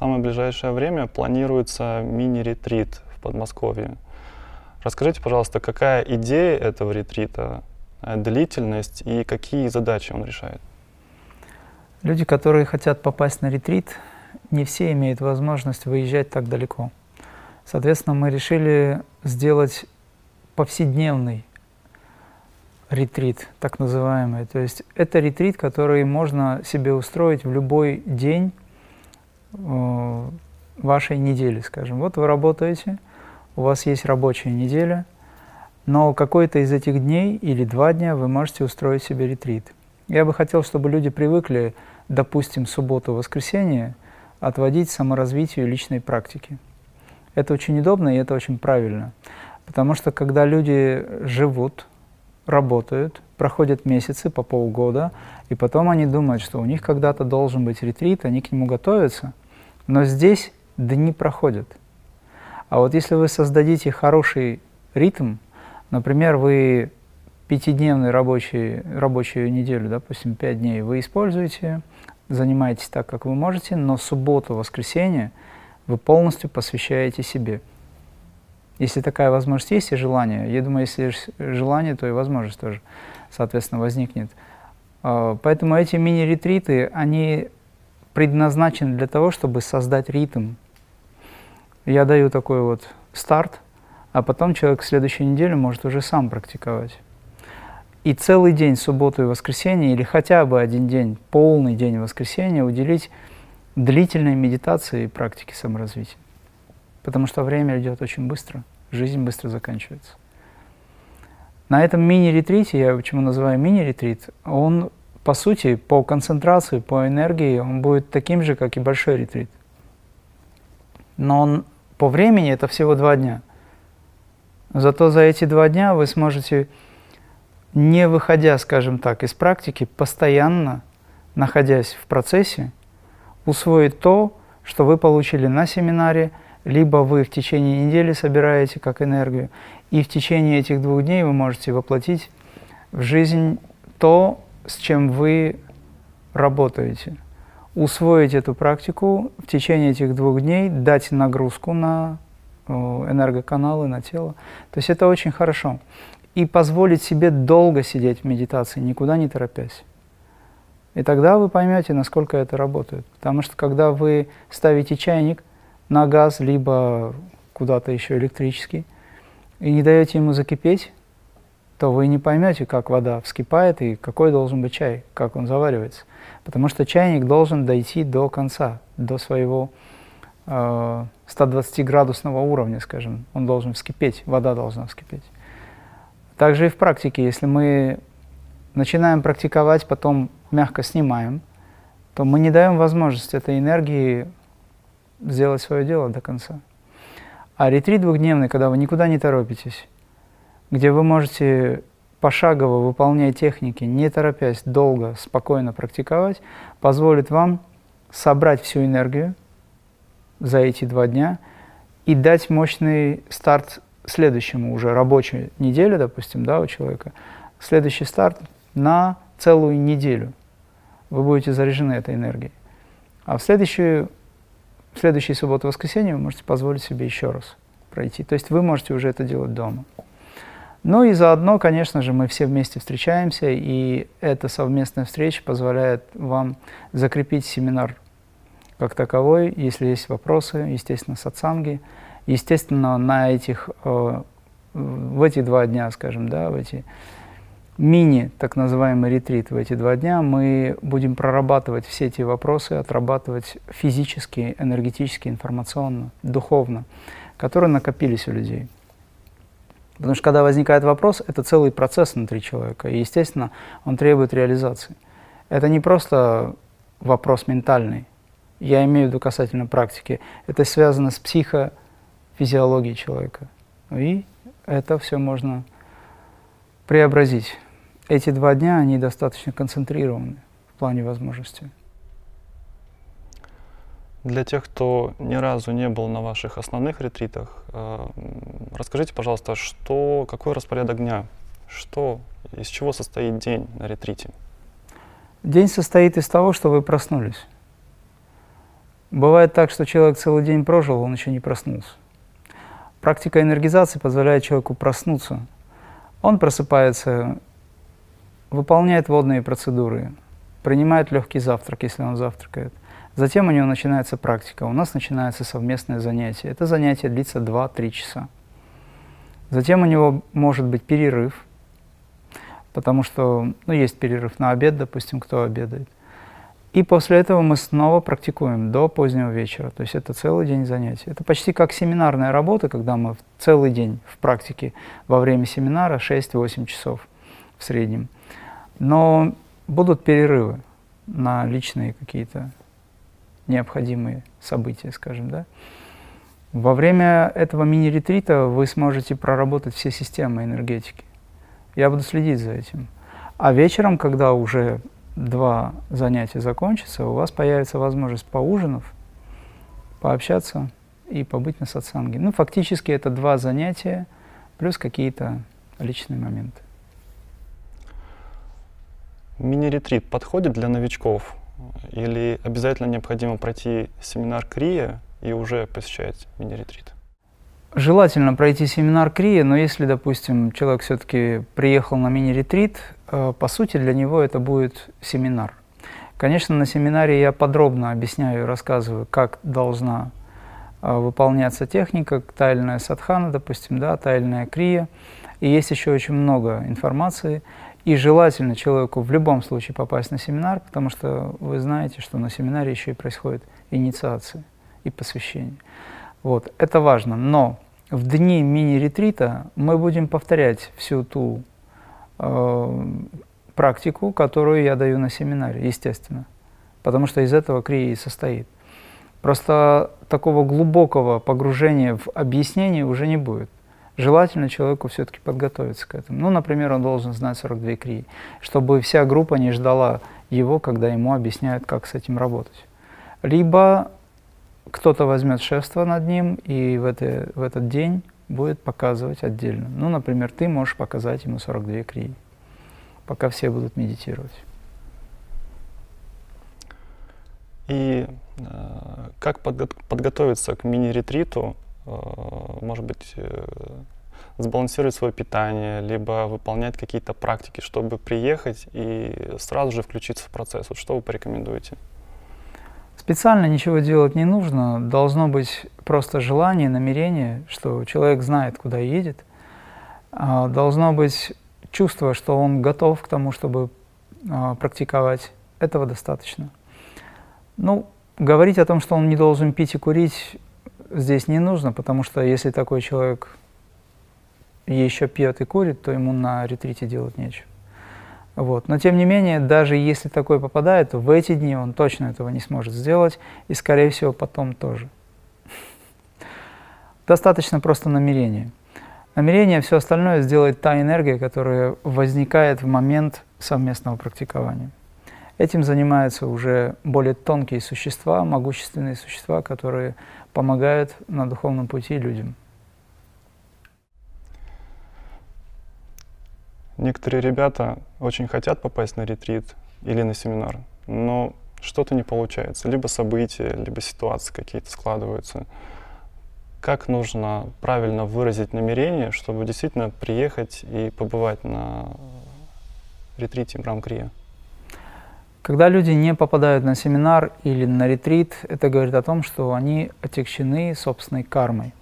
самое ближайшее время планируется мини-ретрит в Подмосковье. Расскажите, пожалуйста, какая идея этого ретрита, э, длительность и какие задачи он решает? Люди, которые хотят попасть на ретрит, не все имеют возможность выезжать так далеко. Соответственно, мы решили сделать повседневный ретрит, так называемый. То есть это ретрит, который можно себе устроить в любой день вашей недели, скажем. Вот вы работаете, у вас есть рабочая неделя, но какой-то из этих дней или два дня вы можете устроить себе ретрит. Я бы хотел, чтобы люди привыкли, допустим, субботу-воскресенье отводить саморазвитию личной практики. Это очень удобно и это очень правильно. Потому что когда люди живут, работают, проходят месяцы по полгода, и потом они думают, что у них когда-то должен быть ретрит, они к нему готовятся, но здесь дни проходят. А вот если вы создадите хороший ритм, например, вы пятидневную рабочую, рабочую неделю, допустим, пять дней вы используете, занимаетесь так, как вы можете, но субботу, воскресенье вы полностью посвящаете себе. Если такая возможность есть и желание, я думаю, если есть желание, то и возможность тоже, соответственно, возникнет. А, поэтому эти мини-ретриты, они предназначены для того, чтобы создать ритм, я даю такой вот старт, а потом человек в следующей неделе может уже сам практиковать. И целый день, субботу и воскресенье, или хотя бы один день, полный день воскресенья уделить длительной медитации и практике саморазвития. Потому что время идет очень быстро, жизнь быстро заканчивается. На этом мини-ретрите, я почему называю мини-ретрит, он по сути, по концентрации, по энергии, он будет таким же, как и большой ретрит но он по времени это всего два дня. Зато за эти два дня вы сможете, не выходя, скажем так, из практики, постоянно, находясь в процессе, усвоить то, что вы получили на семинаре, либо вы в течение недели собираете как энергию, и в течение этих двух дней вы можете воплотить в жизнь то, с чем вы работаете усвоить эту практику в течение этих двух дней, дать нагрузку на энергоканалы, на тело. То есть это очень хорошо. И позволить себе долго сидеть в медитации, никуда не торопясь. И тогда вы поймете, насколько это работает. Потому что когда вы ставите чайник на газ, либо куда-то еще электрический, и не даете ему закипеть, то вы не поймете, как вода вскипает и какой должен быть чай, как он заваривается. Потому что чайник должен дойти до конца, до своего э, 120-градусного уровня, скажем. Он должен вскипеть, вода должна вскипеть. Также и в практике, если мы начинаем практиковать, потом мягко снимаем, то мы не даем возможность этой энергии сделать свое дело до конца. А ретрит двухдневный, когда вы никуда не торопитесь, где вы можете пошагово выполняя техники, не торопясь, долго, спокойно практиковать, позволит вам собрать всю энергию за эти два дня и дать мощный старт следующему уже рабочей неделе, допустим, да, у человека, следующий старт на целую неделю. Вы будете заряжены этой энергией. А в следующую, в следующую субботу-воскресенье вы можете позволить себе еще раз пройти. То есть вы можете уже это делать дома. Ну и заодно, конечно же, мы все вместе встречаемся, и эта совместная встреча позволяет вам закрепить семинар как таковой, если есть вопросы, естественно, сатсанги. Естественно, на этих, э, в эти два дня, скажем, да, в эти мини, так называемый ретрит, в эти два дня мы будем прорабатывать все эти вопросы, отрабатывать физически, энергетически, информационно, духовно, которые накопились у людей. Потому что когда возникает вопрос, это целый процесс внутри человека, и, естественно, он требует реализации. Это не просто вопрос ментальный, я имею в виду касательно практики, это связано с психофизиологией человека. И это все можно преобразить. Эти два дня, они достаточно концентрированы в плане возможностей. Для тех, кто ни разу не был на ваших основных ретритах, э, расскажите, пожалуйста, что, какой распорядок дня, что, из чего состоит день на ретрите? День состоит из того, что вы проснулись. Бывает так, что человек целый день прожил, он еще не проснулся. Практика энергизации позволяет человеку проснуться. Он просыпается, выполняет водные процедуры, принимает легкий завтрак, если он завтракает. Затем у него начинается практика. У нас начинается совместное занятие. Это занятие длится 2-3 часа. Затем у него может быть перерыв, потому что ну, есть перерыв на обед, допустим, кто обедает. И после этого мы снова практикуем до позднего вечера. То есть это целый день занятий. Это почти как семинарная работа, когда мы целый день в практике во время семинара 6-8 часов в среднем. Но будут перерывы на личные какие-то необходимые события, скажем, да. Во время этого мини-ретрита вы сможете проработать все системы энергетики. Я буду следить за этим. А вечером, когда уже два занятия закончатся, у вас появится возможность поужинав, пообщаться и побыть на сатсанге. Ну, фактически это два занятия плюс какие-то личные моменты. Мини-ретрит подходит для новичков? Или обязательно необходимо пройти семинар Крия и уже посещать мини-ретрит? Желательно пройти семинар Крия, но если, допустим, человек все-таки приехал на мини-ретрит, э, по сути для него это будет семинар. Конечно, на семинаре я подробно объясняю и рассказываю, как должна э, выполняться техника, тайная садхана, допустим, да, тайная крия. И есть еще очень много информации. И желательно человеку в любом случае попасть на семинар, потому что вы знаете, что на семинаре еще и происходит инициация и посвящение. Вот, это важно. Но в дни мини-ретрита мы будем повторять всю ту э, практику, которую я даю на семинаре, естественно. Потому что из этого крия и состоит. Просто такого глубокого погружения в объяснение уже не будет желательно человеку все-таки подготовиться к этому. Ну, например, он должен знать 42 крии, чтобы вся группа не ждала его, когда ему объясняют, как с этим работать. Либо кто-то возьмет шефство над ним и в, это, в этот день будет показывать отдельно. Ну, например, ты можешь показать ему 42 крии, пока все будут медитировать. И э, как подго подготовиться к мини-ретриту может быть, э, сбалансировать свое питание, либо выполнять какие-то практики, чтобы приехать и сразу же включиться в процесс. Вот что вы порекомендуете? Специально ничего делать не нужно. Должно быть просто желание, намерение, что человек знает, куда едет. А, должно быть чувство, что он готов к тому, чтобы а, практиковать. Этого достаточно. Ну, говорить о том, что он не должен пить и курить, здесь не нужно, потому что если такой человек еще пьет и курит, то ему на ретрите делать нечего. Вот. Но тем не менее, даже если такой попадает, то в эти дни он точно этого не сможет сделать, и, скорее всего, потом тоже. Достаточно просто намерения. Намерение, все остальное сделает та энергия, которая возникает в момент совместного практикования. Этим занимаются уже более тонкие существа, могущественные существа, которые помогают на духовном пути людям. Некоторые ребята очень хотят попасть на ретрит или на семинар, но что-то не получается. Либо события, либо ситуации какие-то складываются. Как нужно правильно выразить намерение, чтобы действительно приехать и побывать на ретрите Брамкрия? Когда люди не попадают на семинар или на ретрит, это говорит о том, что они отягчены собственной кармой.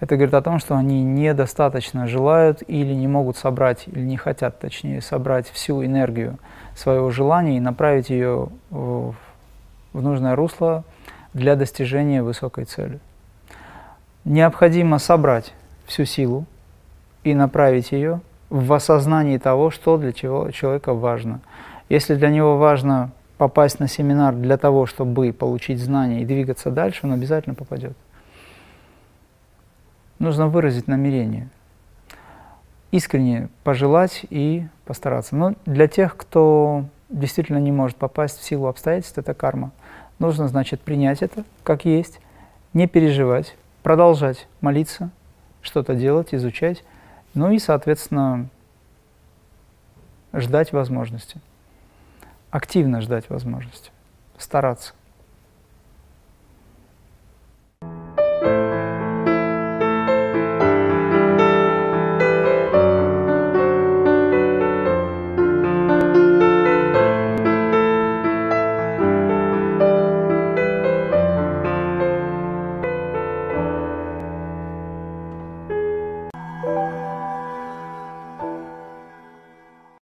Это говорит о том, что они недостаточно желают или не могут собрать, или не хотят, точнее, собрать всю энергию своего желания и направить ее в, в нужное русло для достижения высокой цели. Необходимо собрать всю силу и направить ее в осознании того, что для чего человека важно – если для него важно попасть на семинар для того, чтобы получить знания и двигаться дальше, он обязательно попадет. Нужно выразить намерение, искренне пожелать и постараться. Но для тех, кто действительно не может попасть в силу обстоятельств, это карма. Нужно, значит, принять это как есть, не переживать, продолжать молиться, что-то делать, изучать, ну и, соответственно, ждать возможности активно ждать возможности, стараться.